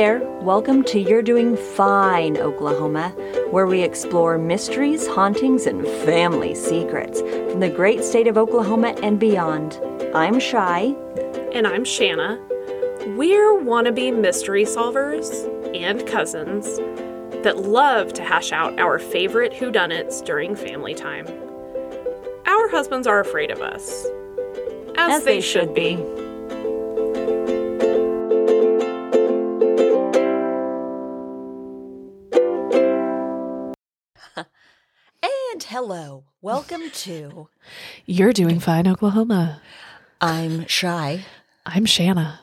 there, welcome to You're Doing Fine, Oklahoma, where we explore mysteries, hauntings, and family secrets from the great state of Oklahoma and beyond. I'm Shy. And I'm Shanna. We're wannabe mystery solvers and cousins that love to hash out our favorite whodunits during family time. Our husbands are afraid of us, as, As they should be. And hello, welcome to You're doing fine, Oklahoma. I'm Shy. I'm Shanna.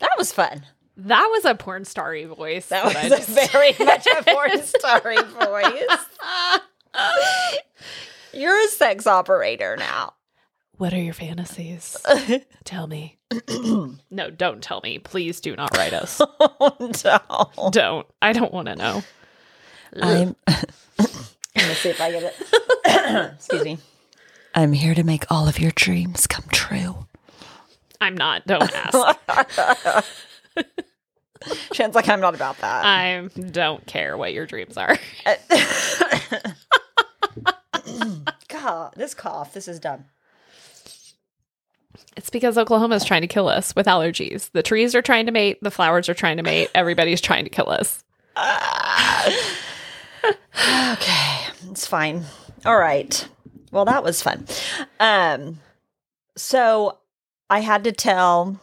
That was fun. That was a porn starry voice. That was a just- very much a porn starry voice. You're a sex operator now. What are your fantasies? Tell me. no, don't tell me. Please do not write us. Oh, no. don't. I don't want to know. I'm. Let me see if I get it. Excuse me. I'm here to make all of your dreams come true. I'm not. Don't ask. Shan's like, I'm not about that. I don't care what your dreams are. Uh, God, this cough, this is dumb. It's because Oklahoma is trying to kill us with allergies. The trees are trying to mate, the flowers are trying to mate, everybody's trying to kill us. Okay, it's fine. All right. Well, that was fun. Um, so I had to tell,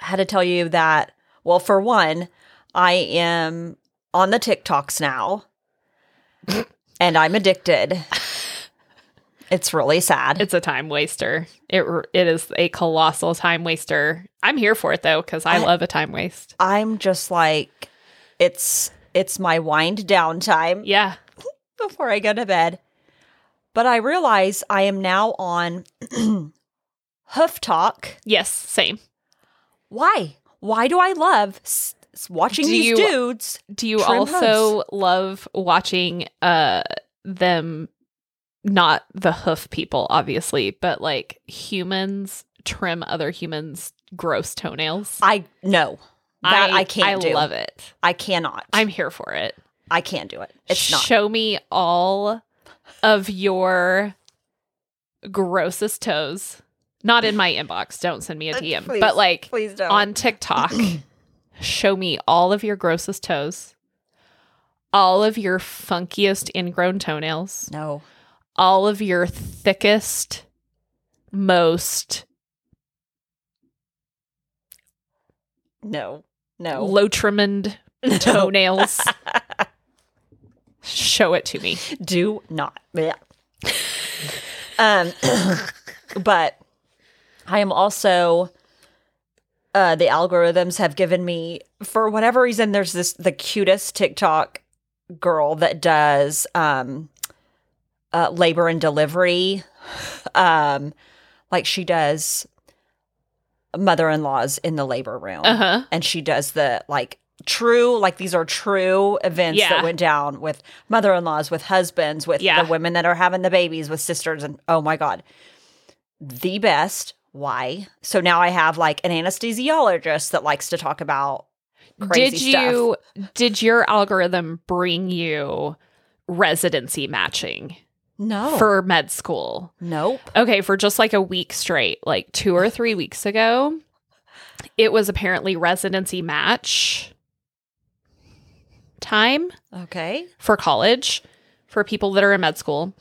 I had to tell you that. Well, for one, I am on the TikToks now, and I'm addicted. It's really sad. It's a time waster. It it is a colossal time waster. I'm here for it though cuz I, I- love a time waste. I'm just like, it's it's my wind down time. Yeah. Before I go to bed. But I realize I am now on Hoof Talk. Yes, same. Why? Why do I love s- watching Do these you- dudes? Do you also love watching uh them not the hoof people obviously, but like humans trim other humans gross toenails? I no. That I, can't I do. love it. I cannot. I'm here for it. I can't do it. It's not. Show me all of your grossest toes. Not in my inbox. Don't send me a DM. Uh, Please, but like Please don't. on TikTok, show me all of your grossest toes, all of your funkiest ingrown toenails, no. all of your thickest, most No. No. low trimmed toenails. show it to me. do not. Um, but I am also. Uh, the algorithms have given me, for whatever reason, there's this the cutest TikTok girl that does um, uh, labor and delivery, um, like she does mother-in-laws in the labor room Uh huh. and she does the like true like these are true events Yeah. that went down with mother-in-laws with husbands with Yeah. the women that are having the babies with sisters and oh my god. The best. Why? So now i have like an anesthesiologist that likes to talk about crazy did you did your algorithm bring you residency matching no. for med school? Nope. Okay for just like a week straight like two or three weeks ago it was apparently residency match time okay for college for people that are in med school.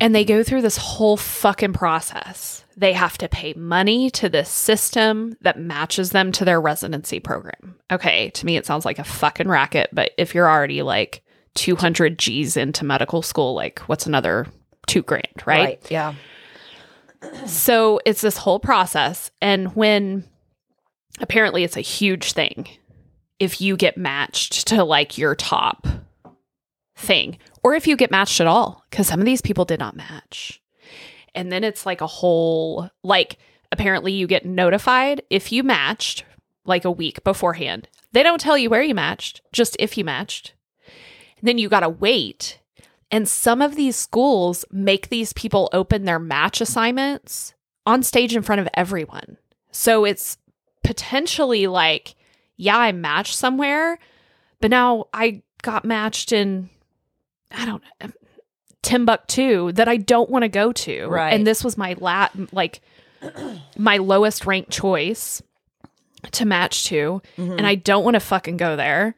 And they go through this whole fucking process. They have to pay money to this system that matches them to their residency program. Okay, to me, it sounds like a fucking racket, but if you're already like 200 G's into medical school, like what's another two grand, right? yeah So it's this whole process. And when apparently it's a huge thing if you get matched to like your top thing, or if you get matched at all, because some of these people did not match. And then it's like a whole, like, apparently you get notified if you matched like a week beforehand. They don't tell you where you matched, just if you matched. And then you got to wait. And some of these schools make these people open their match assignments on stage in front of everyone. So it's potentially like yeah, I matched somewhere, but now I got matched in, I don't know, um, Timbuktu that I don't want to go to. Right. And this was my lat, like my lowest ranked choice to match to. And mm-hmm. I don't want to fucking go there.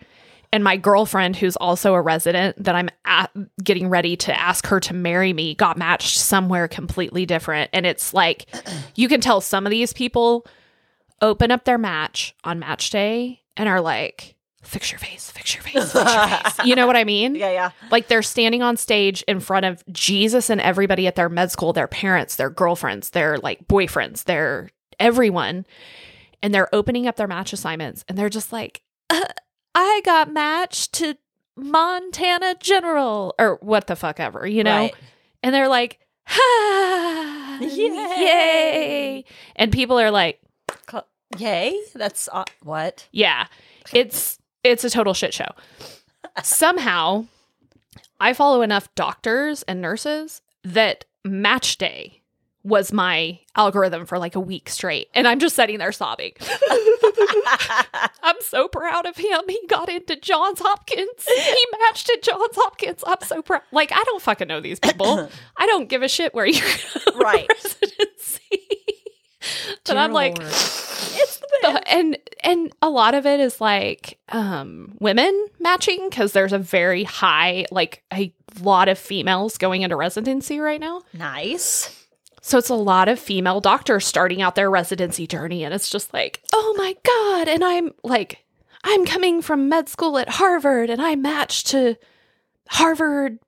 And my girlfriend, who's also a resident that I'm at, getting ready to ask her to marry me, got matched somewhere completely different. And it's like, you can tell some of these people open up their match on match day and are like, fix your face, fix your face, fix your face. You know what I mean? Yeah, yeah. Like they're standing on stage in front of Jesus and everybody at their med school, their parents, their girlfriends, their like boyfriends, their everyone. And they're opening up their match assignments and they're just like, uh, I got matched to Montana General or what the fuck ever, you know? Right. And they're like, ha, Yay. yay. And people are like, Yay. That's uh, what? yeah, it's it's a total shit show. Somehow, I follow enough doctors and nurses that match day was my algorithm for like a week straight, and I'm just sitting there sobbing. I'm so proud of him. He got into Johns Hopkins. He matched at Johns Hopkins. I'm so proud. Like I don't fucking know these people. I don't give a shit where you go to Right. residency. but I'm like, Lord. it's the best. and and a lot of it is like um women matching because there's a very high like a lot of females going into residency right now Nice. so it's a lot of female doctors starting out their residency journey and it's just like oh my god and i'm like i'm coming from med school at harvard and i matched to harvard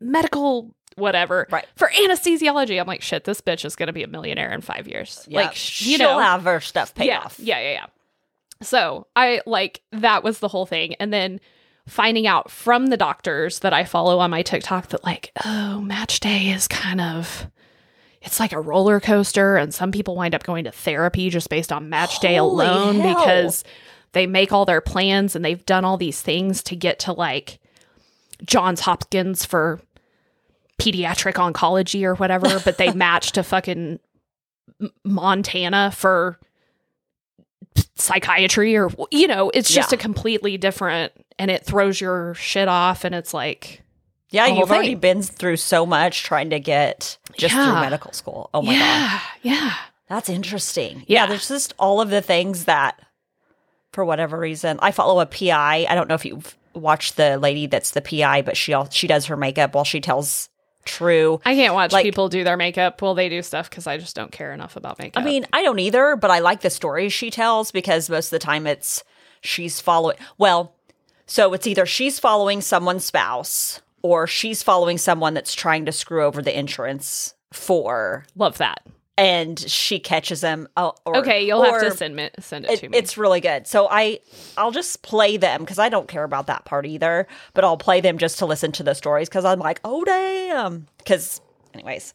medical whatever Right. for anesthesiology i'm like shit this bitch is gonna be a millionaire in five years Yeah. like you She'll know have her stuff paid yeah, off. Yeah, yeah, yeah. So I like that was the whole thing. And then finding out from the doctors that I follow on my TikTok that like, oh, match day is kind of it's like a roller coaster and some people wind up going to therapy just based on match day Holy alone hell. because they make all their plans and they've done all these things to get to like Johns Hopkins for pediatric oncology or whatever, but they match to fucking Montana for psychiatry or you know, it's just Yeah. a completely different and it throws your shit off and it's like Yeah, you've already been through so much trying to get just Yeah. through medical school. Oh my god. yeah, yeah. That's interesting. Yeah. Yeah, there's just all of the things that, for whatever reason, I follow a PI. I don't know if you've watched the lady that's the PI, but she all, she does her makeup while she tells true. I can't watch Like- people do their makeup while they do stuff because I just don't care enough about makeup. I mean, I don't either, but I like the stories she tells because most of the time it's she's following. Well, so it's either she's following someone's spouse or she's following someone that's trying to screw over the insurance for, love that. And she catches them. uh, Or, Okay, you'll have to send me send it, it, to me. it's really good. So I I'll just play them because I don't care about that part either. But I'll play them just to listen to the stories because I'm like, oh damn. Because anyways,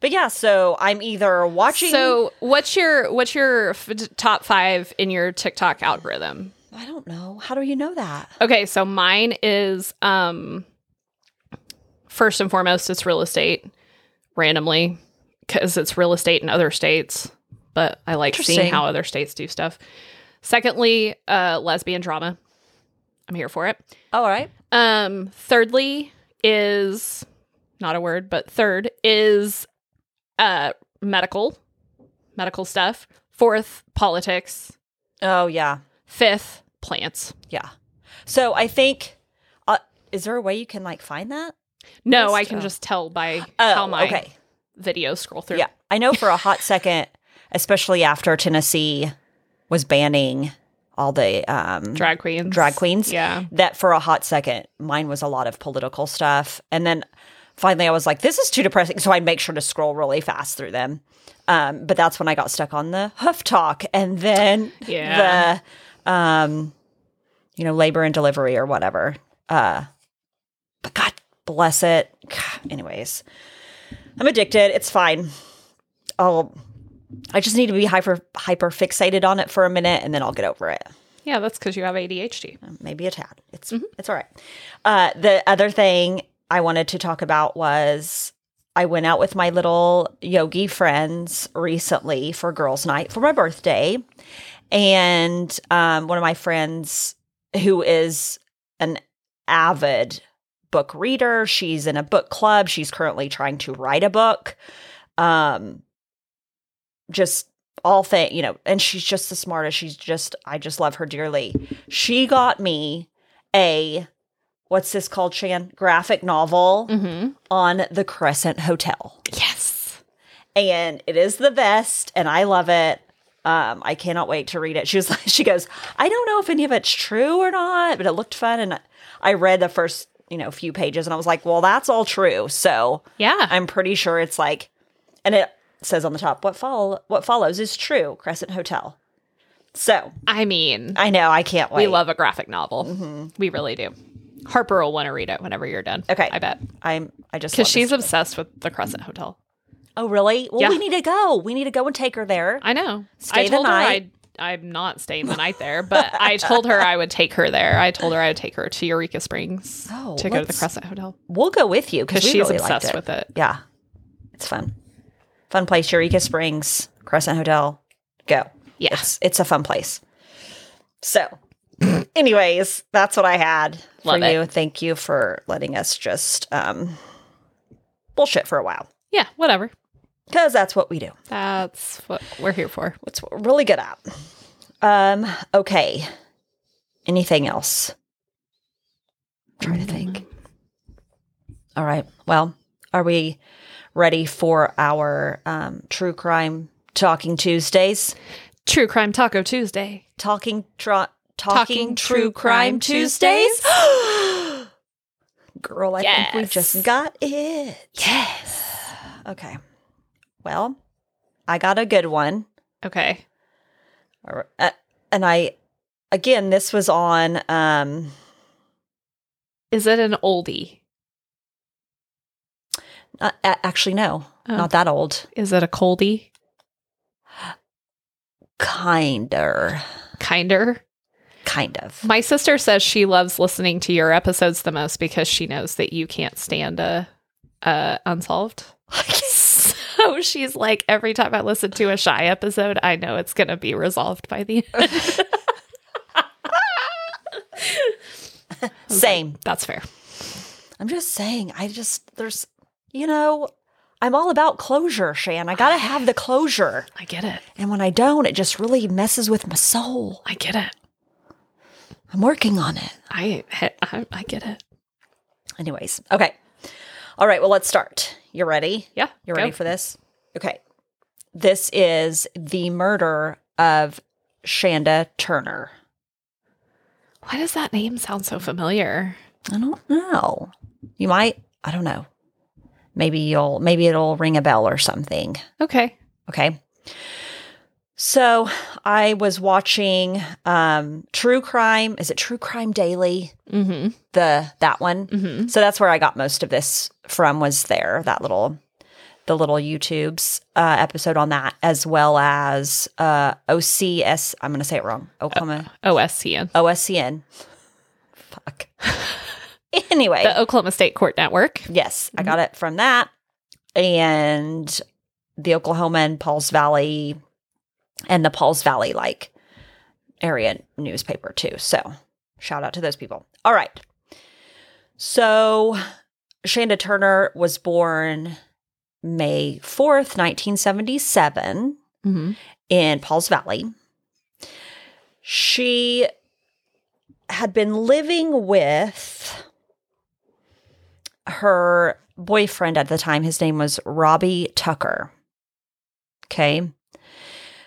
but yeah. So I'm either watching. so what's your what's your f- top five in your TikTok algorithm? I don't know. How do you know that? Okay, so mine is um first and foremost it's real estate randomly cuz it's real estate in other states, but I like seeing how other states do stuff. Secondly, uh lesbian drama. I'm here for it. All right. Um thirdly is not a word, but third is uh medical medical stuff. Fourth, politics. Oh yeah, Fifth, plants. yeah. So I think. Uh, is there a way you can like find that? No, List? I can Oh. just tell by Oh, how my okay. Videos scroll through. Yeah, I know for a hot second, especially after Tennessee was banning all the um, Drag queens. drag queens. Yeah. that for a hot second, mine was a lot of political stuff. And then finally I was like, this is too depressing. So I make sure to scroll really fast through them. Um, but that's when I got stuck on the hoof talk and then Yeah. the, um, you know, labor and delivery or whatever. Uh, but God bless it. Anyways, I'm addicted. It's fine. I'll, I just need to be hyper, hyper fixated on it for a minute and then I'll get over it Yeah, that's because you have ADHD. maybe a tad. It's it's all right. Uh, the other thing I wanted to talk about was I went out with my little yogi friends recently for girls' night for my birthday, and um, one of my friends who is an avid book reader. She's in a book club. She's currently trying to write a book. Um, just all thing, you know, and she's just the smartest. She's just, I just love her dearly. She got me a, what's this called, Shan? Graphic novel Mm-hmm. on the Crescent Hotel. Yes. And it is the best, and I love it. Um, I cannot wait to read it. She was like, she goes, I don't know if any of it's true or not, but it looked fun. And I read the first, you know, few pages and I was like, well, that's all true. So Yeah. I'm pretty sure it's like, and it says on the top, what follow what follows is true, Crescent Hotel. So I mean, I know I can't wait. we love a graphic novel. Mm-hmm. We really do. Harper will want to read it whenever you're done. Okay. I bet. I'm I just Because she's obsessed with the Crescent Hotel. oh really? Well, Yeah. we need to go. We need to go and take her there. I know. Stay I the night. I'm not staying the night there, but I told her I would take her there. I told her I would take her to Eureka Springs Oh, to go to the Crescent Hotel We'll go with you because she's really obsessed it. with it. Yeah, it's fun. Fun place, Eureka Springs, Crescent Hotel. Go. Yeah. It's it's a fun place. So, anyways, that's what I had for it. you. Thank you for letting us just um bullshit for a while Yeah, whatever. Because that's what we do. That's what we're here for. What's what we're really good at. Um. Okay. Anything else? trying to think. All right. Well, are we ready for our um, true crime talking Tuesdays? True Crime Taco Tuesday. Talking tro- talking, Talking true True crime Crime Tuesdays. Girl, I think we just got it. Yes. Okay. Well, I got a good one. Okay. Uh, and I again, this was on um Is it an oldie? uh, actually no, Oh. not that old. Is it a coldie? Kinder. Kinder. Kind of. My sister says she loves listening to your episodes the most because she knows that you can't stand a, a unsolved. So she's like, every time I listen to a shy episode, I know it's going to be resolved by the end. Same. That's fair. I'm just saying, I just there's you know, I'm all about closure, Shan. I gotta have the closure. I get it. And when I don't, it just really messes with my soul. I get it. I'm working on it. I I, I get it. Anyways, okay. All right, well, let's start. You ready? Yeah. You go. ready for this? Okay. This is the murder of Chanda Turner. Why does that name sound so familiar? I don't know. You might, I don't know. Maybe you'll, maybe it'll ring a bell or something. Okay. Okay. So I was watching um True Crime. Is it True Crime Daily? Mm-hmm. The that one. Mm-hmm. So that's where I got most of this from was there, that little the little YouTube's uh, episode on that, as well as uh OCS I'm gonna say it wrong. Oklahoma OSCN. OSCN. Fuck. anyway. The Oklahoma State Court Network. Yes, I got it from that. And the Oklahoma and Pauls Valley and the Pauls Valley like area newspaper too. So shout out to those people. All right. So Chanda Turner was born May 4th, 1977 Mm-hmm. in Pauls Valley. She had been living with her boyfriend at the time. His name was Robbie Tucker. Okay.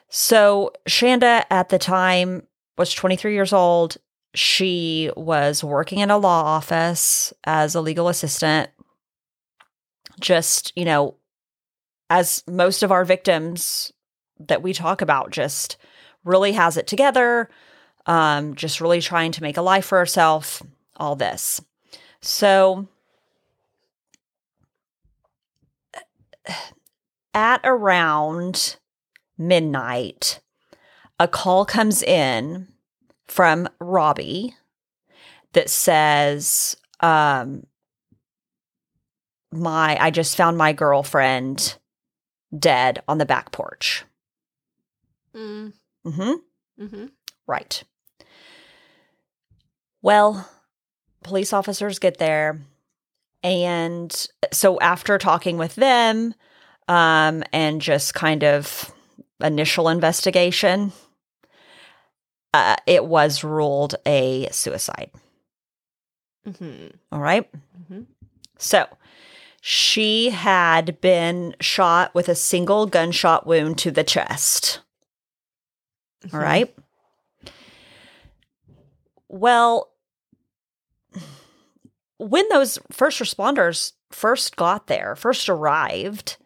So Chanda at the time was 23 years old. She was working in a law office as a legal assistant. Just, you know, as most of our victims that we talk about just really has it together um just really trying to make a life for herself all this so at around midnight a call comes in from Robbie that says um my I just found my girlfriend dead on the back porch Mm. hmm Mm-hmm. Right. Well, police officers get there. And so after talking with them um, and just kind of initial investigation, uh, it was ruled a suicide. Mm-hmm. All right. Mm-hmm. So she had been shot with a single gunshot wound to the chest. All right. Well, when those first responders first got there, first arrived,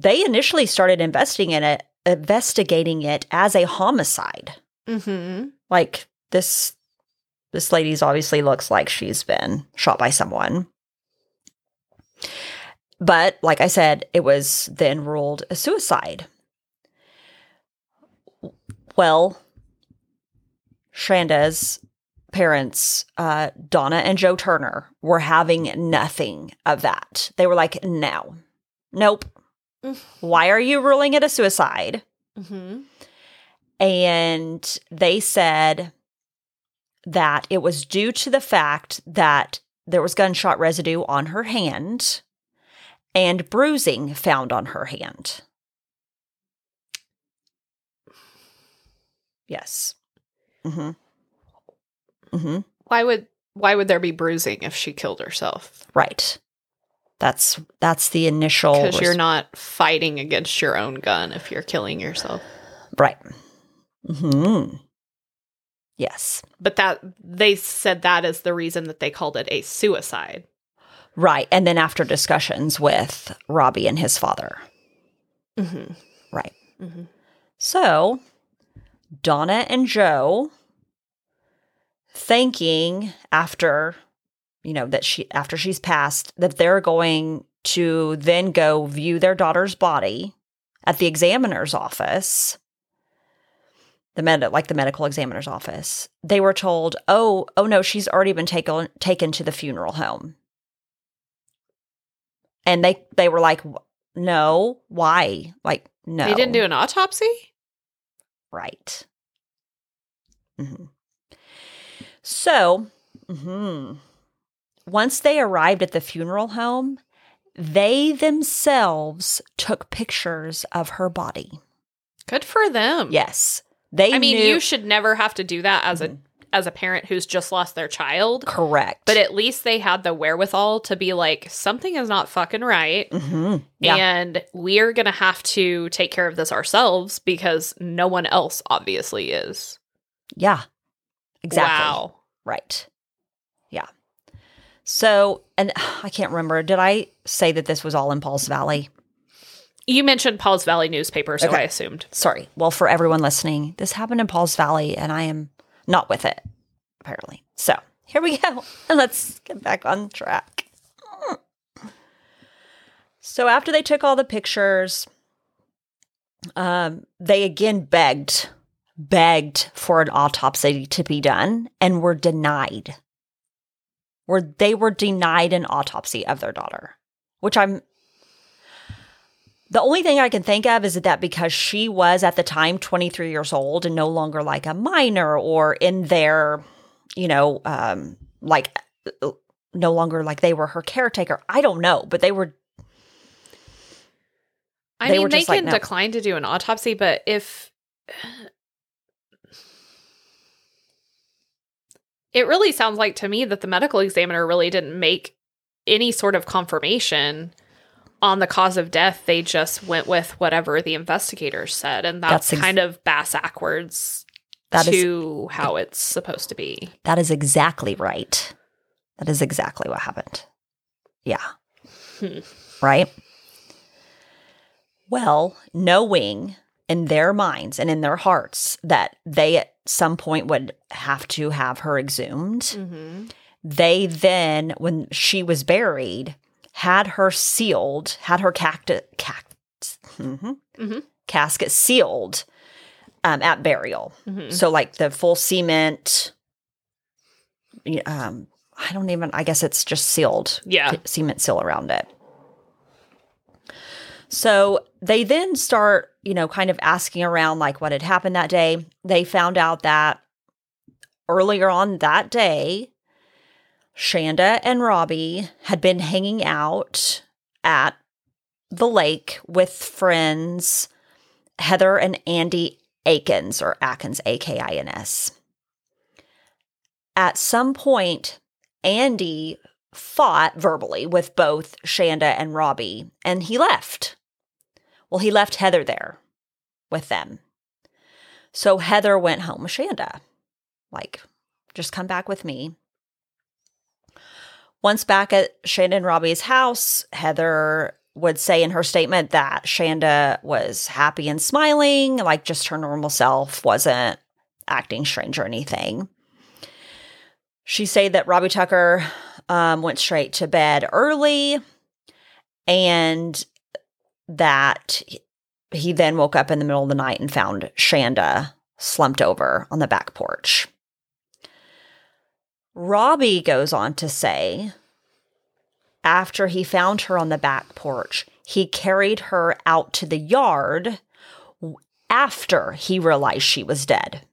they initially started investigating it, investigating it as a homicide. Mm-hmm. Like this this lady's obviously looks like she's been shot by someone. But like I said, it was then ruled a suicide. Well, Chanda's parents, uh, Donna and Joe Turner, were having nothing of that. They were like, no, nope. Why are you ruling it a suicide? Mm-hmm. And they said that it was due to the fact that there was gunshot residue on her hand and bruising found on her hand. Yes. Mm-hmm. Mm-hmm. Why would why would there be bruising if she killed herself? Right. That's that's the initial Because you're not fighting against your own gun if you're killing yourself. right. Mm-hmm. Yes. But that they said that is the reason that they called it a suicide. Right. And then after discussions with Robbie and his father. Mm-hmm. Right. Mm-hmm. So Donna and Joe thanking after you know that she after she's passed that they're going to then go view their daughter's body at the examiner's office the med like the medical examiner's office they were told oh oh no she's already been taken taken to the funeral home and they they were like no why like no They didn't do an autopsy? Right. mm-hmm. So, mhm. Once they arrived at the funeral home, they themselves took pictures of her body. Good for them. Yes, they. I mean, knew- you should never have to do that as a Mhm. as a parent who's just lost their child. correct, But at least they had the wherewithal to be like, something is not fucking right. hmm yeah, And we're going to have to take care of this ourselves because no one else obviously is. yeah, exactly. Wow. Right. Yeah. So, and I can't remember. Did I say that this was all in Pauls Valley? You mentioned Pauls Valley newspaper, so Okay. I assumed. Sorry. Well, for everyone listening, this happened in Pauls Valley, and I am not with it, apparently. So here we go. And let's get back on track. So after they took all the pictures, um, they again begged, begged for an autopsy to be done, and were denied. Were they were denied an autopsy of their daughter, which I'm the only thing I can think of is that because she was at the time 23 years old and no longer like a minor or in their, you know, um, like no longer like they were her caretaker. I don't know, but they were, I They mean, were they just like, can no. decline to do an autopsy, but if it really sounds like to me that the medical examiner really didn't make any sort of confirmation on the cause of death. They just went with whatever the investigators said, and that's, That's ex- kind of bass backwards That is to how it's supposed to be. that is exactly right. That is exactly what happened. Yeah. Hmm. Right? Well, knowing in their minds and in their hearts that they at some point would have to have her exhumed, Mm-hmm. they then, when she was buried, had her sealed, had her cactus, cact- mhm, Mhm. casket sealed um, at burial. Mm-hmm. So, like the full cement, um, I don't even, I guess it's just sealed, Yeah. c- cement seal around it. So they then start you know, kind of asking around like what had happened that day, they found out that earlier on that day, Chanda and Robbie had been hanging out at the lake with friends Heather and Andy Akins, or Akins, A K I N S. At some point, Andy fought verbally with both Chanda and Robbie, and he left. Well, he left Heather there with them. So Heather went home with Chanda. Like, just come back with me. Once back at Chanda and Robbie's house, Heather would say in her statement that Chanda was happy and smiling, like just her normal self, wasn't acting strange or anything. She said that Robbie Tucker um, went straight to bed early and that he then woke up in the middle of the night and found Chanda slumped over on the back porch. Robbie goes on to say after he found her on the back porch, he carried her out to the yard after he realized she was dead.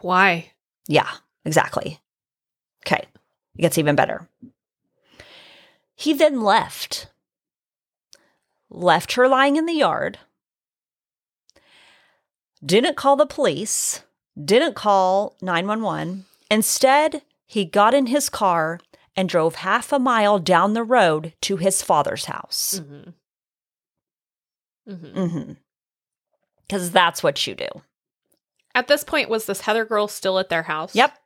Why? Yeah, exactly. Okay, it gets even better. He then left, left her lying in the yard, didn't call the police, didn't call 911. Instead, he got in his car and drove half a mile down the road to his father's house. Mm-hmm. Mm-hmm. Mm-hmm. Because that's what you do. At this point, was this Heather girl still at their house? Yep.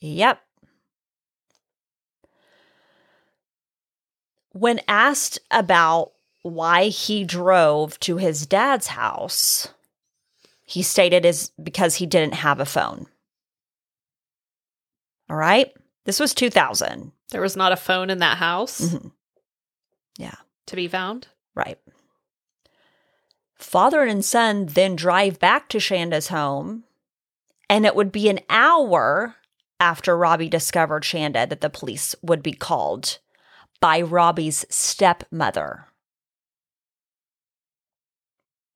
Yep. When asked about why he drove to his dad's house, he stated is because he didn't have a phone. All right. This was 2000. There was not a phone in that house Mhm. Yeah. to be found. Right. Father and son then drive back to Chanda's home, and it would be an hour after Robbie discovered Chanda that the police would be called by Robbie's stepmother.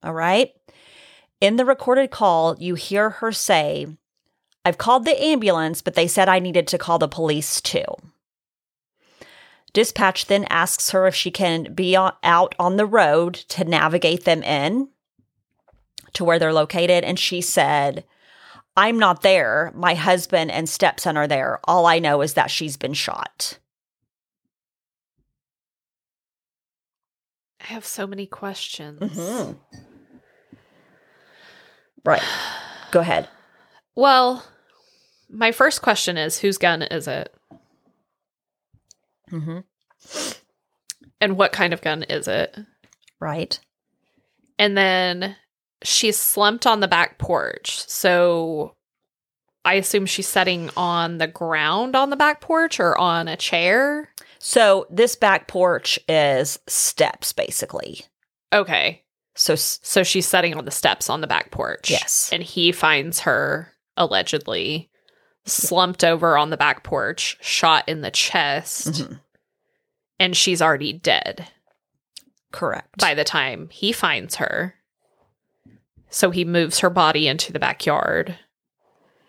All right. In the recorded call, you hear her say, I've called the ambulance, but they said I needed to call the police too. Dispatch then asks her if she can be out on the road to navigate them in to where they're located. And she said, I'm not there. My husband and stepson are there. All I know is that she's been shot. I have so many questions. Mm-hmm. Right. Go ahead. Well, my first question is whose gun is it? Mm-hmm. And what kind of gun is it? Right. And then she's slumped on the back porch. So I assume she's sitting on the ground on the back porch or on a chair. So this back porch is steps, basically. Okay. So So she's sitting on the steps on the back porch. Yes. And he finds her allegedly slumped over on the back porch, shot in the chest, mhm, and she's already dead correct. by the time he finds her. So he moves her body into the backyard,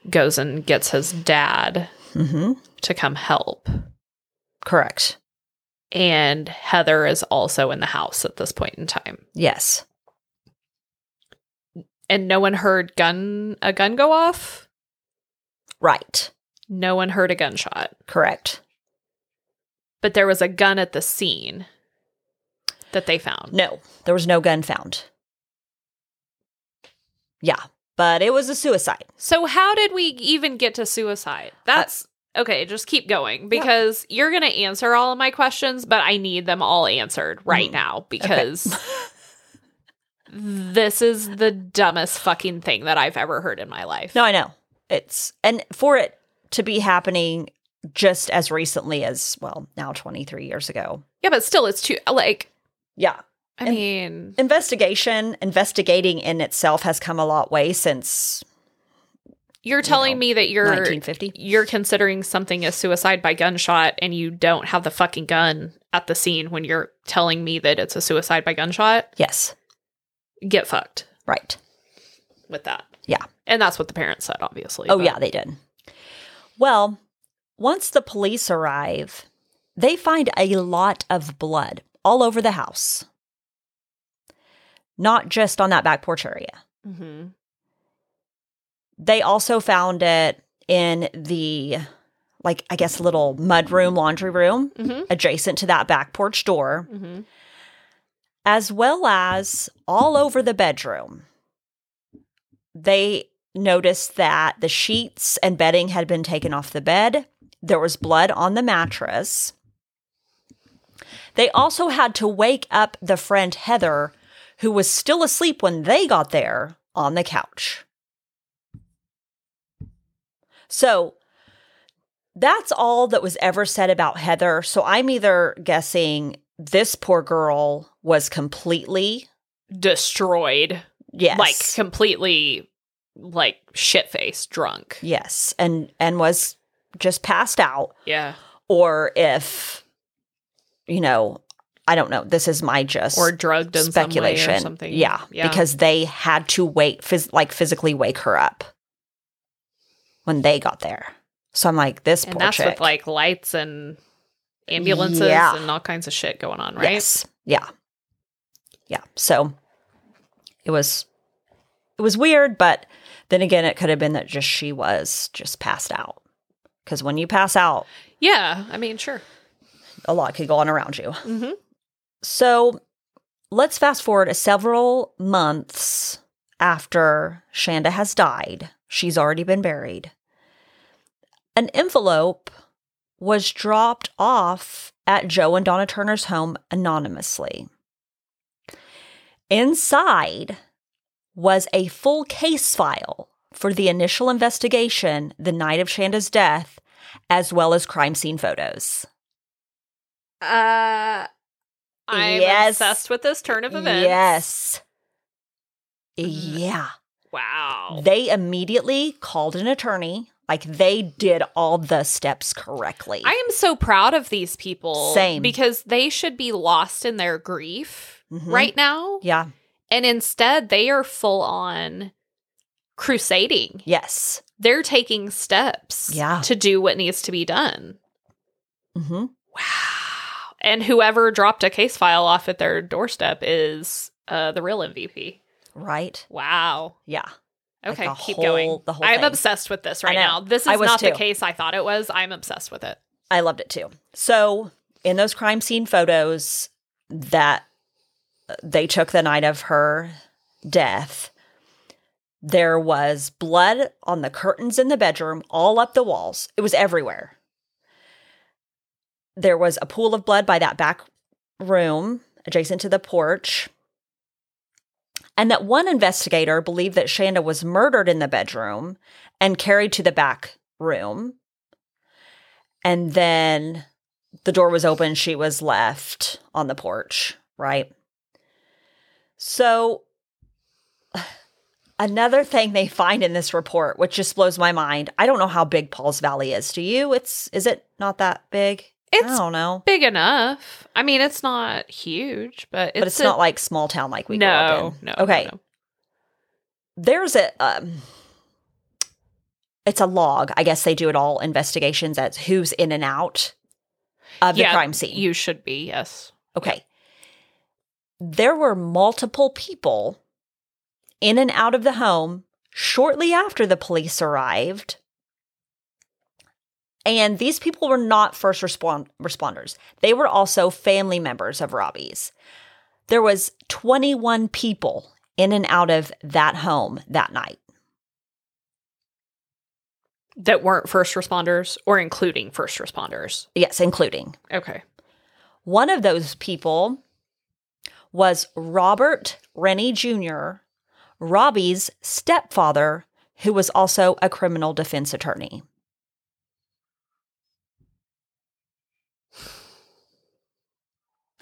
goes and gets his dad hmm to come help. Correct. And Heather is also in the house at this point in time. Yes. And no one heard gun a gun go off. Right. No one heard a gunshot. Correct. But there was a gun at the scene that they found. No, there was no gun found. Yeah, but it was a suicide. So how did we even get to suicide? Uh, That's okay, just keep going because you're going to answer all of my questions, but I need them all answered right Mhm. now because this is the dumbest fucking thing that I've ever heard in my life. No, I know. It's and for it to be happening just as recently as well, now 23 years ago. Yeah, but still it's too like Yeah. I mean, Investigation, investigating in itself has come a lot way since You're telling know, me that you're 1950. you're considering something a suicide by gunshot and you don't have the fucking gun at the scene when you're telling me that it's a suicide by gunshot? Yes. Get fucked Right. with that. Yeah. And that's what the parents said, obviously. Oh, but- yeah, they did. Well, once the police arrive, they find a lot of blood all over the house, not just on that back porch area. Mhm. They also found it in the, like, I guess, little mudroom, laundry room Mhm. adjacent to that back porch door, Mhm. as well as all over the bedroom. They noticed that the sheets and bedding had been taken off the bed. There was blood on the mattress. They also had to wake up the friend Heather, who was still asleep when they got there on the couch. So that's all that was ever said about Heather. So I'm either guessing this poor girl was completely, Destroyed. yes, Like completely like shit faced drunk. yes, and and was just passed out, Yeah. or if you know, I don't know. This is my just Or drugged speculation. some something. Yeah, because they had to wait, phys- like physically wake her up when they got there. So I'm like, this and that's chick. with like lights and ambulances Yeah. and all kinds of shit going on, right? Yes. Yeah. Yeah. So it was it was weird, but then again it could have been that just she was just passed out. Cuz when you pass out, Yeah. I mean, sure. a lot could go on around you. Mm-hmm. So let's fast forward several months after Chanda has died. She's already been buried. An envelope was dropped off at Joe and Donna Turner's home anonymously. Inside was a full case file for the initial investigation the night of Chanda's death, as well as crime scene photos. Uh, I'm Yes. obsessed with this turn of events. Yes. Yeah. Wow. They immediately called an attorney. Like they did all the steps correctly. I am so proud of these people. Same. Because they should be lost in their grief Mhm. right now. yeah. And instead, they are full on crusading. Yes. They're taking steps Yeah. to do what needs to be done. hmm Wow. And whoever dropped a case file off at their doorstep is uh, the real MVP. Right. Wow. Yeah. Okay, the keep whole- going. the whole I'm thing. obsessed with this right now. This is not the case I thought it was. I'm obsessed with it. I loved it too. So in those crime scene photos that uh, they took the night of her death, there was blood on the curtains in the bedroom, all up the walls. It was everywhere. There was a pool of blood by that back room adjacent to the porch. And that one investigator believed that Chanda was murdered in the bedroom and carried to the back room. And then the door was open, she was left on the porch, right? So, another thing they find in this report, which just blows my mind, I don't know how big Pauls Valley is. Do you? It's is it not that big? I It's don't know, big enough. I mean, it's not huge, but it's, but it's a- not like small town like we no, no. Okay, no, no. there's a um, it's a log. I guess they do it all investigations as who's in and out of the crime scene. You should be, yes. Okay. There were multiple people in and out of the home shortly after the police arrived. And these people were not first respond- responders. They were also family members of Robbie's. There was 21 people in and out of that home that night. That weren't first responders or including first responders. Yes, including Okay. One of those people was Robert Rennie Jr., Robbie's stepfather, who was also a criminal defense attorney.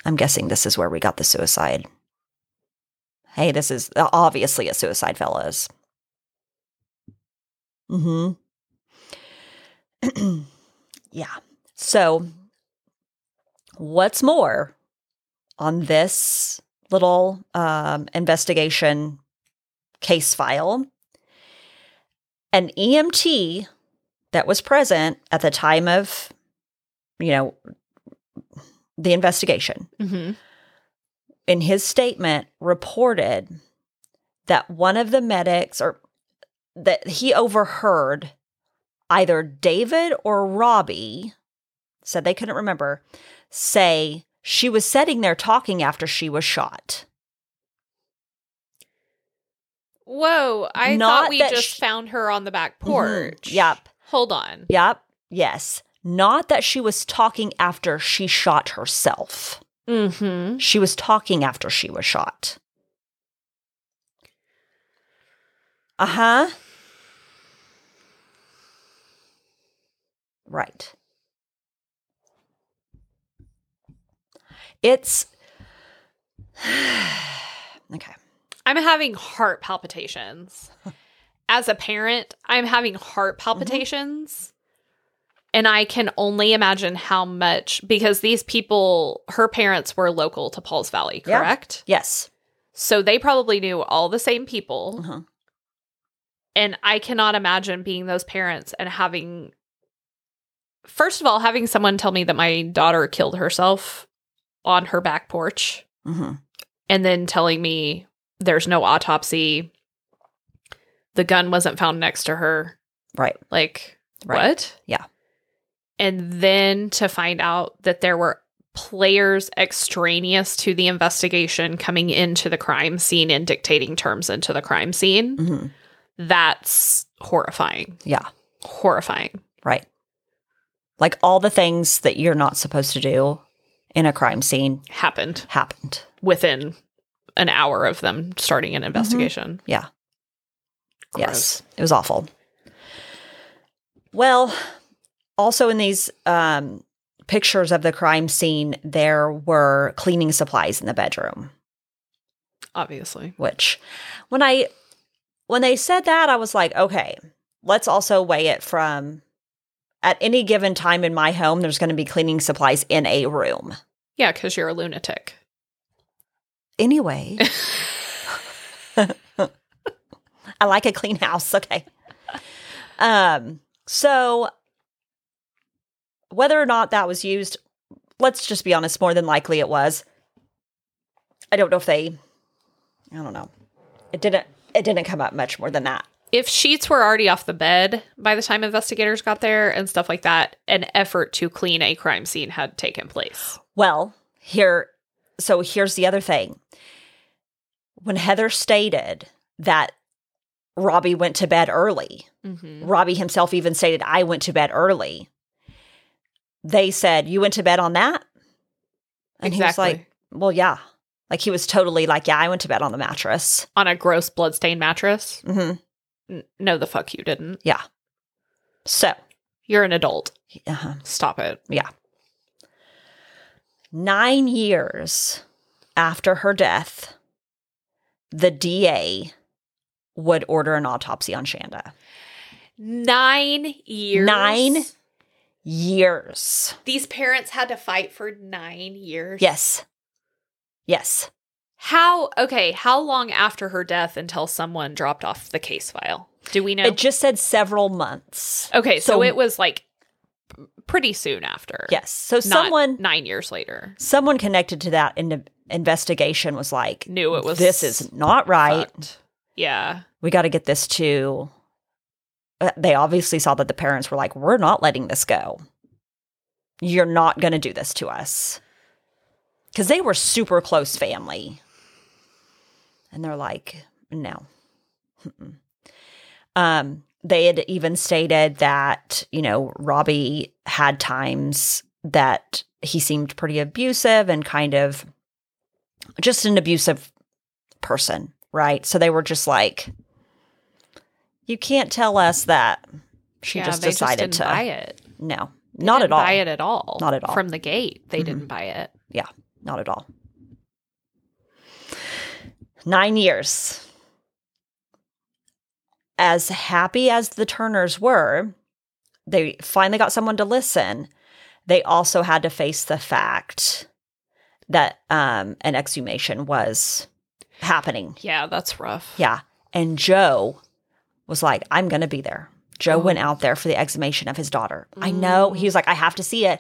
I'm guessing this is where we got the suicide. Hey, this is obviously a suicide, fellas. Mm-hmm. yeah. So, what's more on this little um, investigation case file? An EMT that was present at the time of, you know, the investigation Mm-hmm. in his statement reported that one of the medics or that he overheard either David or Robbie said they couldn't remember say she was sitting there talking after she was shot. Whoa, I Not thought we just sh- found her on the back porch. Mhm. Yep. Hold on. Yep. Yes. Not that she was talking after she shot herself. Mm-hmm. She was talking after she was shot. Uh huh. Right. It's okay. I'm having heart palpitations. As a parent, I'm having heart Mm-hmm. palpitations. And I can only imagine how much because these people, her parents were local to Pauls Valley, Yeah. correct? Yes. So they probably knew all the same people. Uh-huh. And I cannot imagine being those parents and having, first of all, having someone tell me that my daughter killed herself on her back porch hmm and then telling me there's no autopsy. The gun wasn't found next to her. Right. Like, Right. what? Yeah. And then to find out that there were players extraneous to the investigation coming into the crime scene and dictating terms into the crime scene, hmm that's horrifying. Yeah. Horrifying. Right. Like all the things that you're not supposed to do in a crime scene Happened happened. within an hour of them starting an investigation. Yeah. Gross. Yes, it was awful. Well, also in these um, pictures of the crime scene, there were cleaning supplies in the bedroom. Obviously. Which, when I when they said that, I was like, okay, let's also weigh it from at any given time in my home, there's going to be cleaning supplies in a room. Yeah, because you're a lunatic. Anyway, I like a clean house. Okay. Um, so whether or not that was used, let's just be honest, more than likely it was. I don't know if they I don't know. It didn't it didn't come up much more than that. if sheets were already off the bed by the time investigators got there and stuff like that, an effort to clean a crime scene had taken place. Well, here so here's the other thing. When Heather stated that Robbie went to bed early, Mm-hmm. Robbie himself even stated, I went to bed early. They said, You went to bed on that? And he was like, Well, yeah. Like he was totally like, Yeah, I went to bed on the mattress. On a gross bloodstained mattress? Mm-hmm. N- no, the fuck you didn't. Yeah. So, You're an adult. uh Stop it. yeah. Nine years after her death, the DA would order an autopsy on Chanda. Nine years. Nine? Years. These parents had to fight for nine years. Yes. Yes. How, okay, how long after her death until someone dropped off the case file? Do we know? It just said several months. okay, so, so- it was like pretty soon after. Yes. So Not someone nine years later someone connected to that in investigation was like, knew it was this is not right. fucked. Yeah. We got to get this to. Uh, They obviously saw that the parents were like, we're not letting this go. You're not going to do this to us. Because they were super close family. And they're like, no. Um, they had even stated that, you know, Robbie had times that he seemed pretty abusive and kind of just an abusive person, right? So they were just like, you can't tell us that she yeah, just decided just to. buy it. No, They not at all. Buy it at all. Not at all. From the gate, they Mhm. didn't buy it. Yeah, not at all. Nine years. as happy as the Turners were, they finally got someone to listen. They also had to face the fact that um, an exhumation was happening. Yeah, that's rough. Yeah. And Joe was like, I'm going to be there. Joe went out there for the exhumation of his daughter. I know. He was like, I have to see it.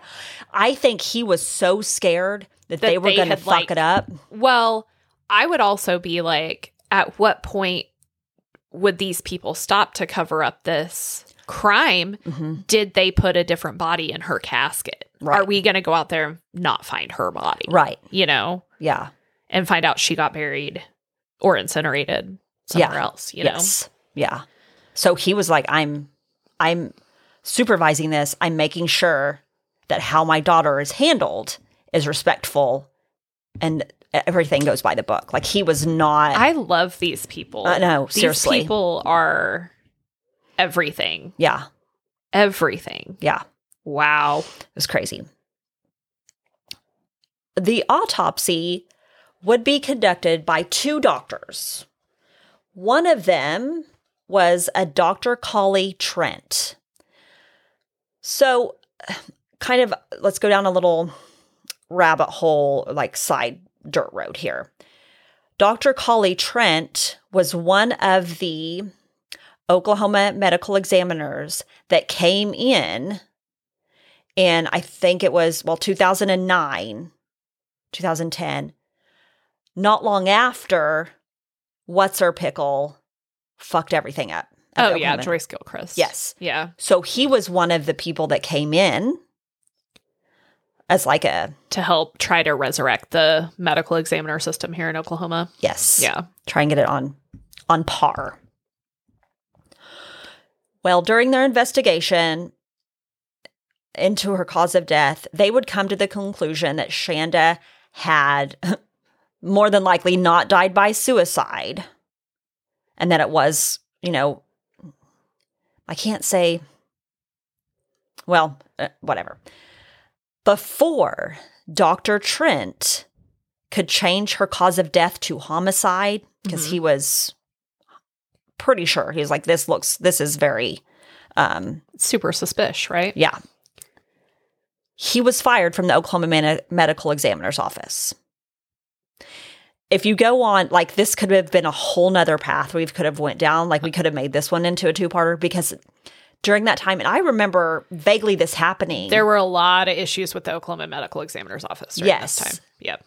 I think he was so scared that, That they were going to fuck like- it up. Well, I would also be like, at what point would these people stop to cover up this crime? Mhm. Did they put a different body in her casket? Right. Are we going to go out there and not find her body? Right. You know, Yeah. and find out she got buried or incinerated somewhere Yeah. else, you know? yes. Yeah. So he was like, I'm, I'm supervising this. I'm making sure that how my daughter is handled is respectful and everything goes by the book. Like he was not. I love these people. I know, These seriously. people are everything. yeah. Everything. Yeah. Wow. It was crazy. The autopsy would be conducted by two doctors. One of them was a Dr. Collie Trent. So, kind of, let's go down a little rabbit hole, like side dirt road here. Dr. Collie Trent was one of the Oklahoma medical examiners that came in and I think it was, well, 2009, 2010, not long after What's Her Pickle fucked everything up. Oh yeah, Joyce Gilchrist. Yes. Yeah. So he was one of the people that came in as like a, To help try to resurrect the medical examiner system here in Oklahoma. yes. Yeah. try and get it on on par. Well, during their investigation into her cause of death, they would come to the conclusion that Chanda had more than likely not died by suicide and that it was, you know, I can't say well, uh, whatever. Before Dr. Trent could change her cause of death to homicide because Mhm. he was pretty sure he was like this looks this is very um Super suspicious, right? yeah he was fired from the oklahoma Man- medical examiner's office if you go on like this could have been a whole nother path we could have went down like we could have made this one into a two-parter because during that time and i remember vaguely this happening There were a lot of issues with the Oklahoma Medical Examiner's Office during Yes. this time. Yep.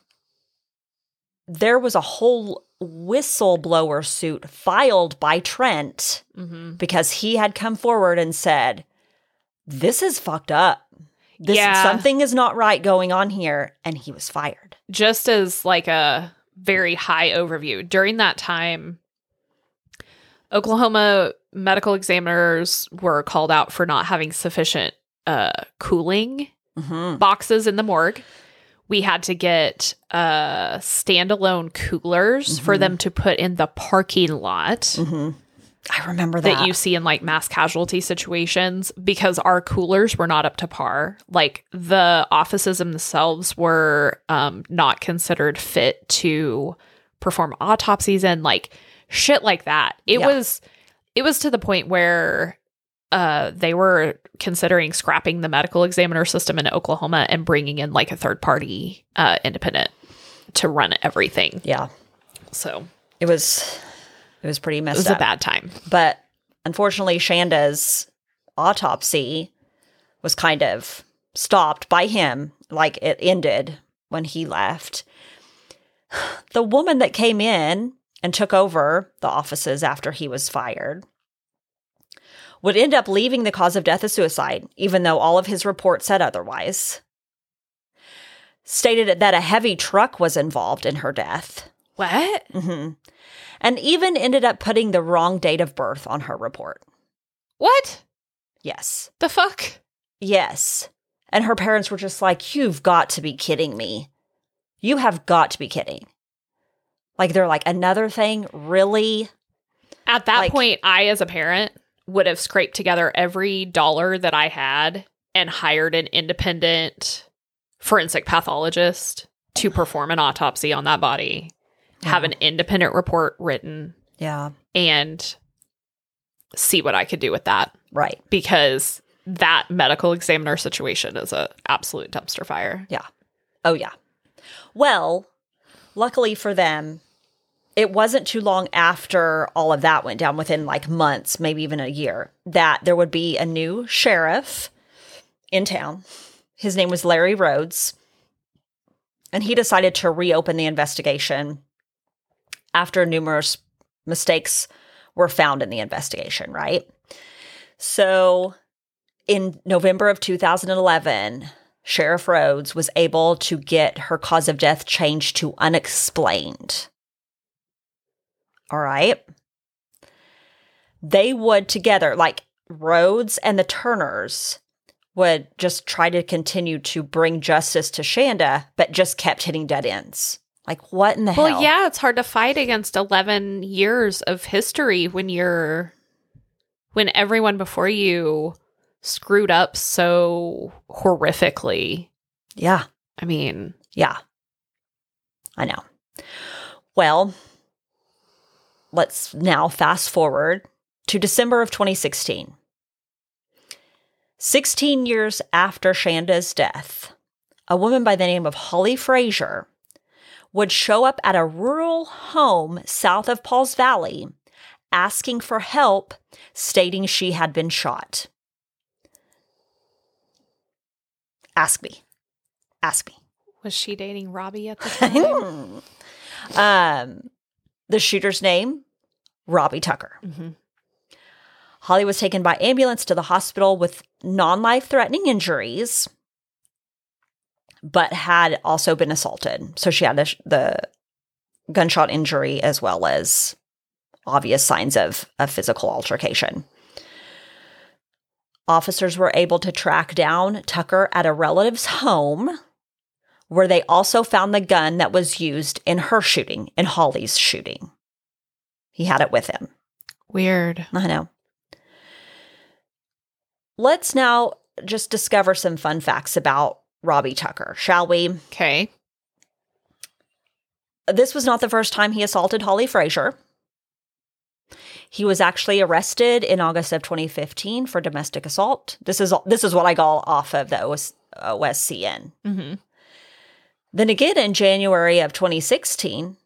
there was a whole whistleblower suit filed by trent hmm because he had come forward and said, "This is fucked up. This Yeah. something is not right going on here," and he was fired. Just as like a very high overview, during that time, Oklahoma medical examiners were called out for not having sufficient uh, cooling Mm-hmm. boxes in the morgue. We had to get uh, standalone coolers for Mhm. them to put in the parking lot Mm-hmm. I remember that. that you see in like mass casualty situations because our coolers were not up to par. Like the offices themselves were um, not considered fit to perform autopsies and like shit like that. It Yeah. was it was to the point where uh, they were considering scrapping the medical examiner system in Oklahoma and bringing in like a third party uh, independent to run everything. yeah, So it was. It was pretty messy. it was up. a bad time. But unfortunately, Chanda's autopsy was kind of stopped by him. Like it ended when he left. The woman that came in and took over the offices after he was fired would end up leaving the cause of death as suicide, even though all of his reports said otherwise. Stated that a heavy truck was involved in her death. What? hmm And even ended up putting the wrong date of birth on her report. What? Yes. The fuck? Yes. And her parents were just like, You've got to be kidding me. You have got to be kidding. Like, they're like, Another thing? Really? At that Like- point, I, as a parent, would have scraped together every dollar that I had and hired an independent forensic pathologist to perform an autopsy on that body, have an independent report written, Yeah. and see what I could do with that Right. because that medical examiner situation is a absolute dumpster fire. Yeah. Oh, yeah. Well, luckily for them, it wasn't too long after all of that went down, within like months, maybe even a year, that there would be a new sheriff in town. His name was Larry Rhodes. And he decided to reopen the investigation after numerous mistakes were found in the investigation, right? So in November of 2011, Sheriff Rhodes was able to get her cause of death changed to unexplained. All right. They would together, like Rhodes and the Turners, would just try to continue to bring justice to Chanda, but just kept hitting dead ends. Like, what in the Well, hell? Well, yeah, it's hard to fight against 11 years of history when you're when everyone before you screwed up so horrifically. Yeah. I mean, Yeah. I know. Well, let's now fast forward to December of 2016. 16 years after Chanda's death, a woman by the name of Holly Frazier would show up at a rural home south of Pauls Valley asking for help, stating she had been shot. Ask me. Ask me. was she dating Robbie at the time? um, the shooter's name, Robbie Tucker. Mhm. Holly was taken by ambulance to the hospital with non life threatening injuries, but had also been assaulted. So she had the, the gunshot injury as well as obvious signs of a physical altercation. Officers were able to track down Tucker at a relative's home where they also found the gun that was used in her shooting, in Holly's shooting. He had it with him. Weird. I know. Let's now just discover some fun facts about Robbie Tucker, shall we? Okay. This was not the first time he assaulted Holly Frazier. He was actually arrested in August of 2015 for domestic assault. This is this is what I got off of the OS, OSCN. hmm Then again in January of 2016,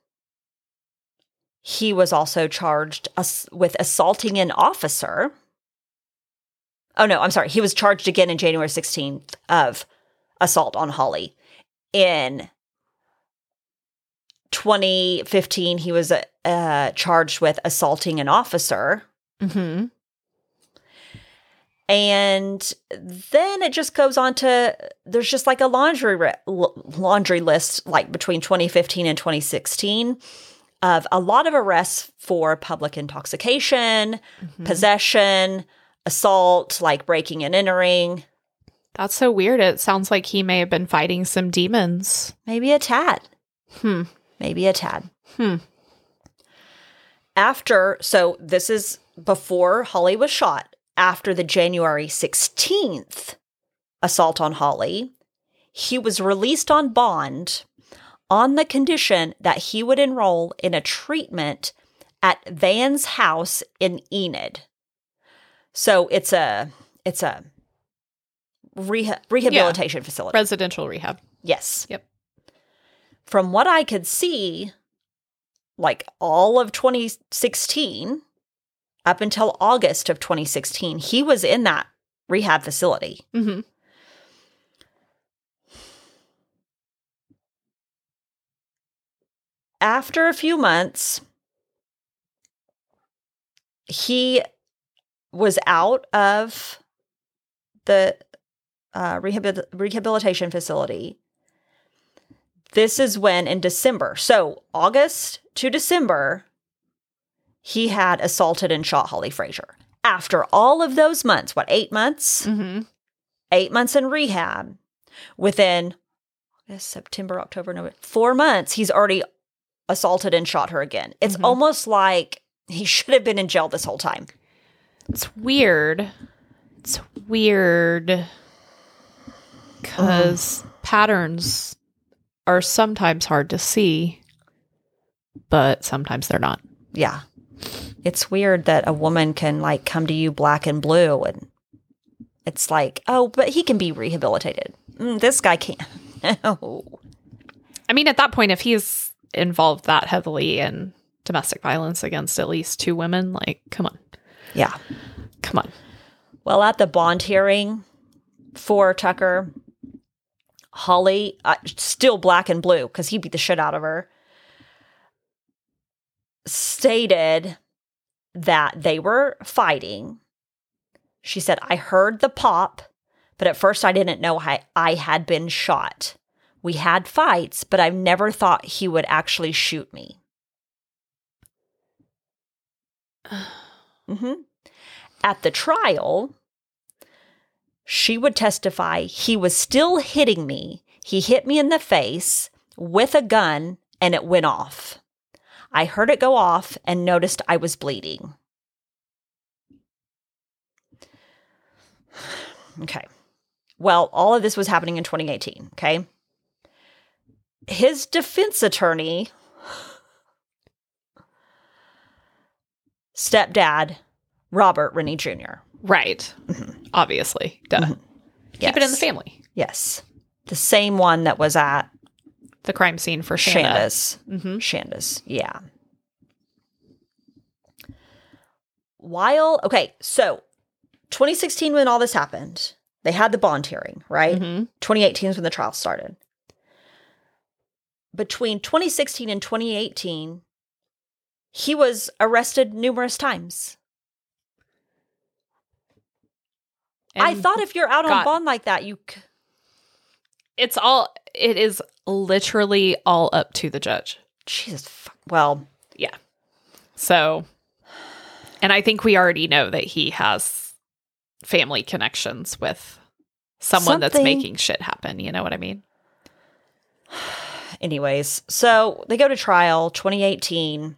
he was also charged ass- with assaulting an officer. Oh no, I'm sorry. He was charged again in January 16th of assault on Holly. In 2015, he was uh, uh, charged with assaulting an officer. hmm and then it just goes on to there's just like a laundry re- laundry list like between 2015 and 2016 of a lot of arrests for public intoxication, possession, assault, like breaking and entering, That's so weird. It sounds like he may have been fighting some demons. maybe a tad, Hmm. maybe a tad. Hmm. After so this is before Holly was shot. After the January 16th assault on Holly, he was released on bond on the condition that he would enroll in a treatment at Van's house in Enid. So it's a it's a reha- rehabilitation facility. Residential rehab. yes. Yep. From what I could see, like all of 2016 up until August of 2016, he was in that rehab facility. hmm after a few months, he was out of the uh, rehabil- rehabilitation facility. This is when in December, so August to December, he had assaulted and shot Holly Frazier. After all of those months, what, eight months? hmm eight months in rehab. Within August, September, October, November, four months, he's already assaulted and shot her again. It's Mhm. almost like he should have been in jail this whole time. It's weird. It's weird because patterns are sometimes hard to see, but sometimes they're not. Yeah. it's weird that a woman can like come to you black and blue and it's like, oh, but he can be rehabilitated. Mm, this guy can't. No. I mean, at that point, if he's involved that heavily in domestic violence against at least two women, like, come on, Yeah. come on. Well, at the bond hearing for Tucker, Holly, uh, still black and blue because he beat the shit out of her, stated that they were fighting. She said, I heard the pop, but at first I didn't know I, I had been shot. We had fights, but I never thought he would actually shoot me. hmm At the trial, she would testify he was still hitting me. He hit me in the face with a gun and it went off. I heard it go off and noticed I was bleeding. Okay. Well, all of this was happening in 2018. Okay. His defense attorney, stepdad, Robert Rennie Jr. Right. Obviously. Duh. Keep it in the family. Yes. The same one that was at The crime scene for Chanda. Chanda's. Mhm. Chanda's, yeah. While, okay, so 2016, when all this happened, they had the bond hearing, right? Mhm. 2018 is when the trial started. Between 2016 and 2018, he was arrested numerous times. I thought if you're out on bond like that, you. c- it's all, it is literally all up to the judge. Jesus. fuck- Well, Yeah. So, and I think we already know that he has family connections with someone that's making shit happen. You know what I mean? anyways, so they go to trial 2018.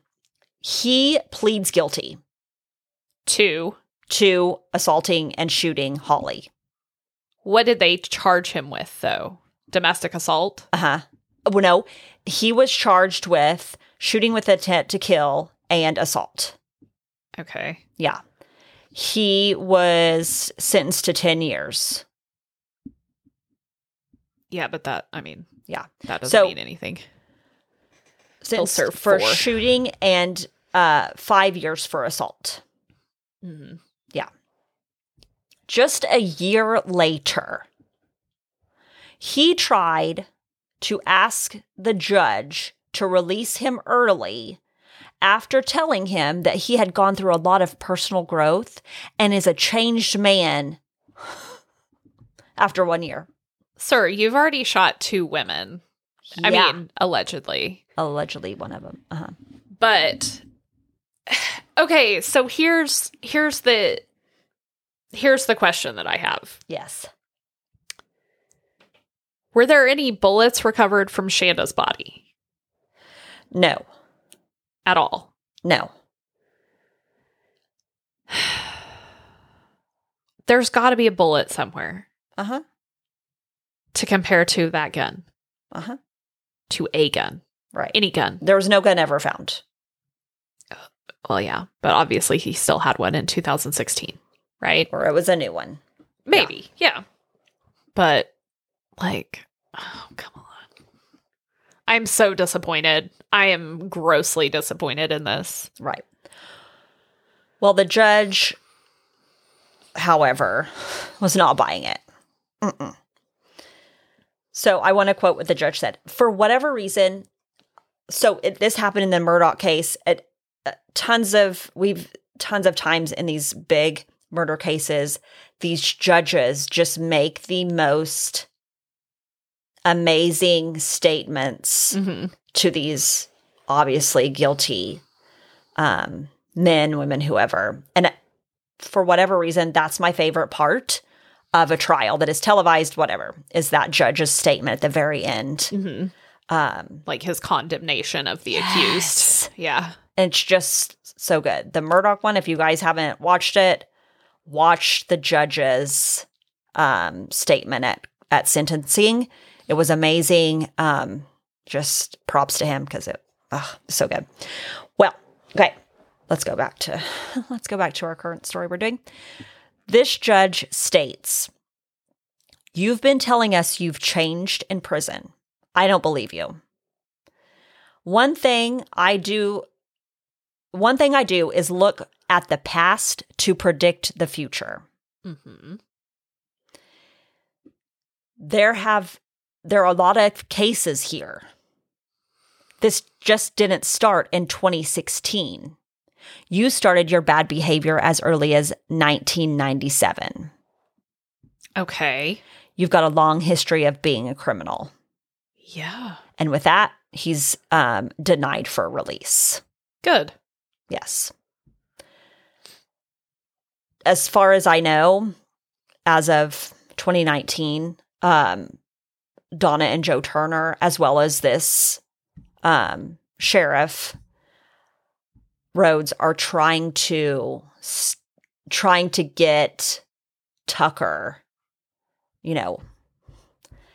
He pleads guilty Two, to assaulting and shooting Holly. what did they charge him with, though? Domestic assault? Uh huh. Well, no, he was charged with shooting with intent to kill and assault. Okay. Yeah. He was sentenced to 10 years. Yeah, but that, I mean, Yeah. that doesn't So- mean anything. Sentenced serve for shooting and uh, five years for assault. Hmm Just a year later, he tried to ask the judge to release him early after telling him that he had gone through a lot of personal growth and is a changed man after one year. Sir, you've already shot two women. I mean, allegedly. allegedly one of them. Uh-huh. But okay, so here's here's the here's the question that I have. Yes. Were there any bullets recovered from Chanda's body No. at all? No. There's got to be a bullet somewhere Uh huh. to compare to that gun, Uh huh. to a gun, Right. any gun. There was no gun ever found. Well, yeah, but obviously he still had one in 2016, right? or it was a new one. Maybe, yeah. But like, oh, come on. I'm so disappointed. I am grossly disappointed in this. Right. Well, the judge, however, was not buying it. Mm-mm. So I want to quote what the judge said. For whatever reason, so it, this happened in the Murdaugh case. It, tons of we've tons of times in these big murder cases, these judges just make the most amazing statements Mm-hmm. to these obviously guilty um, men, women, whoever. And for whatever reason, that's my favorite part of a trial that is televised, whatever, is that judge's statement at the very end. Mm-hmm. Um, Like his condemnation of the Yes. accused. Yeah. And it's just so good. The Murdaugh one, if you guys haven't watched it, watch the judge's um, statement at, at sentencing. It was amazing. Um, just props to him because it, oh, so good. Well, okay. let's go back to let's go back to our current story we're doing. This judge states, "You've been telling us you've changed in prison. I don't believe you. One thing I do one thing I do is look at the past to predict the future. Mm-hmm. There have there are a lot of cases here. This just didn't start in 2016. You started your bad behavior as early as 1997. Okay. You've got a long history of being a criminal. Yeah. And with that, he's um, denied for release. Good. Yes. As far as I know, as of 2019, um, Donna and Joe Turner, as well as this um, sheriff Rhodes, are trying to s- trying to get Tucker, you know,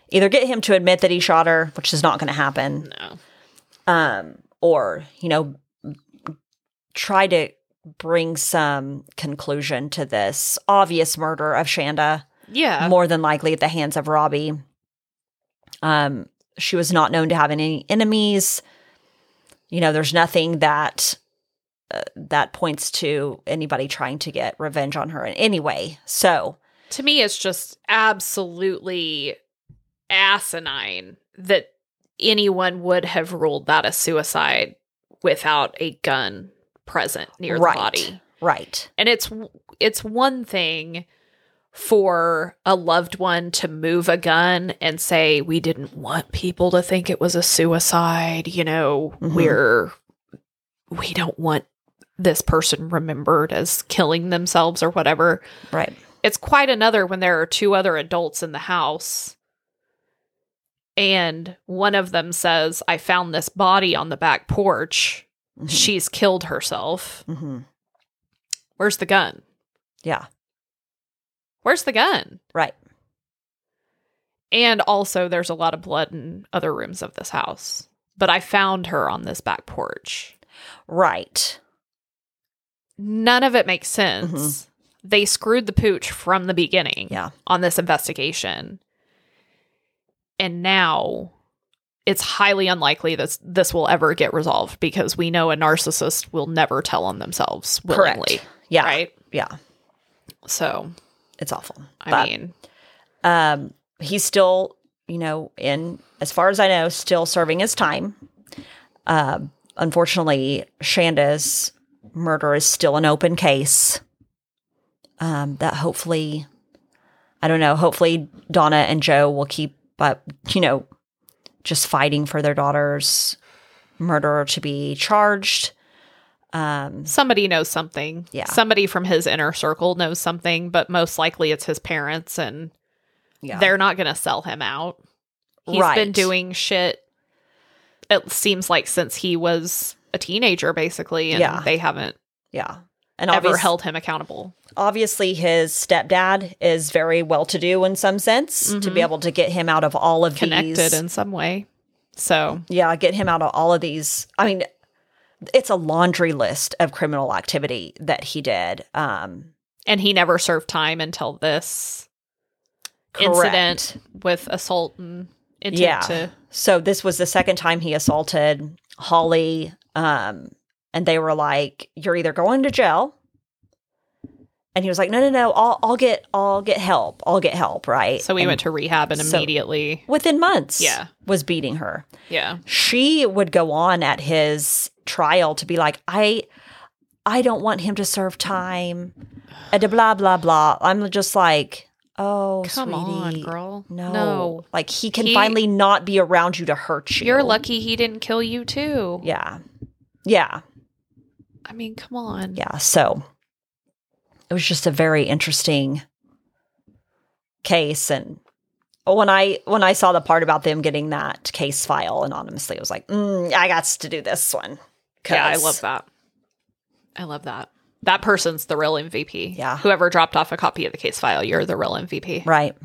either get him to admit that he shot her, which is not going to happen, No. um, or you know, try to bring some conclusion to this obvious murder of Chanda, Yeah. more than likely at the hands of Robbie. Um, she was not known to have any enemies. You know, there's nothing that uh, that points to anybody trying to get revenge on her in any way. So, to me, it's just absolutely asinine that anyone would have ruled that a suicide without a gun present near right, the body. right, And it's it's one thing for a loved one to move a gun and say we didn't want people to think it was a suicide, you know, Mhm. we're we don't want this person remembered as killing themselves or whatever. right, It's quite another when there are two other adults in the house and one of them says, I found this body on the back porch. Mhm. She's killed herself. Mhm. Where's the gun? yeah, Where's the gun? right, And also, there's a lot of blood in other rooms of this house. But I found her on this back porch. right, None of it makes sense. They screwed the pooch from the beginning yeah, on this investigation. And now it's highly unlikely that this will ever get resolved because we know a narcissist will never tell on themselves willingly. correct, yeah, Right? yeah. So, It's awful. I But- mean, Um, he's still, you know, in as far as I know, still serving his time. Um, unfortunately, Chanda's murder is still an open case. Um, that hopefully, I don't know. Hopefully, Donna and Joe will keep, but you know, just fighting for their daughter's murderer to be charged. Um, somebody knows something. Yeah. Somebody from his inner circle knows something, but most likely it's his parents and yeah, they're not going to sell him out. He's been doing shit it seems like since he was a teenager basically and Yeah. they haven't yeah, and ever held him accountable. obviously his stepdad is very well to do in some sense to be Mhm. able to get him out of all of Connected these in some way. So, yeah get him out of all of these i mean it's a laundry list of criminal activity that he did um and he never served time until this correct. incident with assault and intent Yeah. to so this was the second time he assaulted holly um and they were like you're either going to jail and he was like no no no i'll, I'll get i'll get help i'll get help right So we And went to rehab and so- immediately within months Yeah. was beating her yeah. she would go on at his trial to be like, I I don't want him to serve time. And blah blah blah. I'm just like, oh, Come on, sweetie, girl. No. No. Like he can He- finally not be around you to hurt you. You're lucky he didn't kill you too. Yeah. Yeah. I mean, come on. Yeah. So it was just a very interesting case and when I when I saw the part about them getting that case file anonymously, I was like, mm, I got to do this one. Yeah, I love that. I love that. That person's the real MVP. Yeah. Whoever dropped off a copy of the case file, you're the real MVP. Right.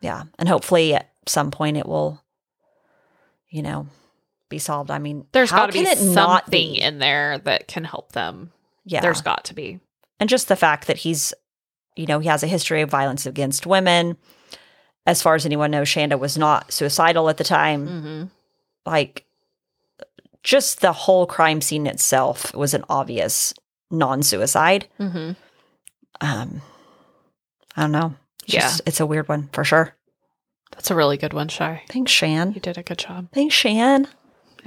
Yeah. And hopefully at some point it will, you know, be solved. I mean, There's how got to be can it something not be? in there that can help them. Yeah. There's got to be. and just the fact that he's, you know, he has a history of violence against women. As far as anyone knows, Chanda was not suicidal at the time. Mm-hmm. Like, just the whole crime scene itself was an obvious non-suicide. Mm-hmm. Um, I don't know. It's Yeah. just, it's a weird one for sure. That's a really good one, Shy. Thanks, Shan. You did a good job. Thanks, Shan.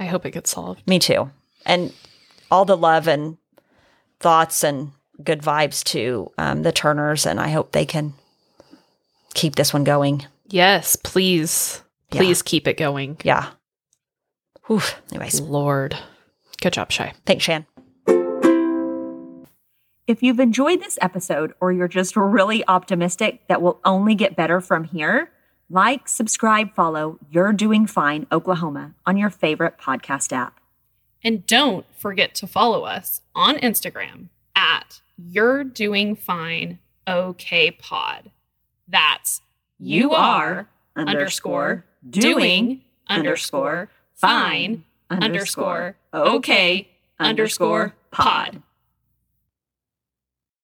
I hope it gets solved. Me too. And all the love and thoughts and good vibes to um, the Turners, and I hope they can keep this one going. Yes, please. Yeah. Please keep it going. Yeah. Whew. Anyways, Lord. Good job, Shy. thanks, Shan. If you've enjoyed this episode or you're just really optimistic that will only get better from here, like, subscribe, follow You're Doing Fine Oklahoma on your favorite podcast app. And don't forget to follow us on Instagram at You're Doing Fine OK Pod. That's you are underscore doing underscore fine underscore okay underscore pod.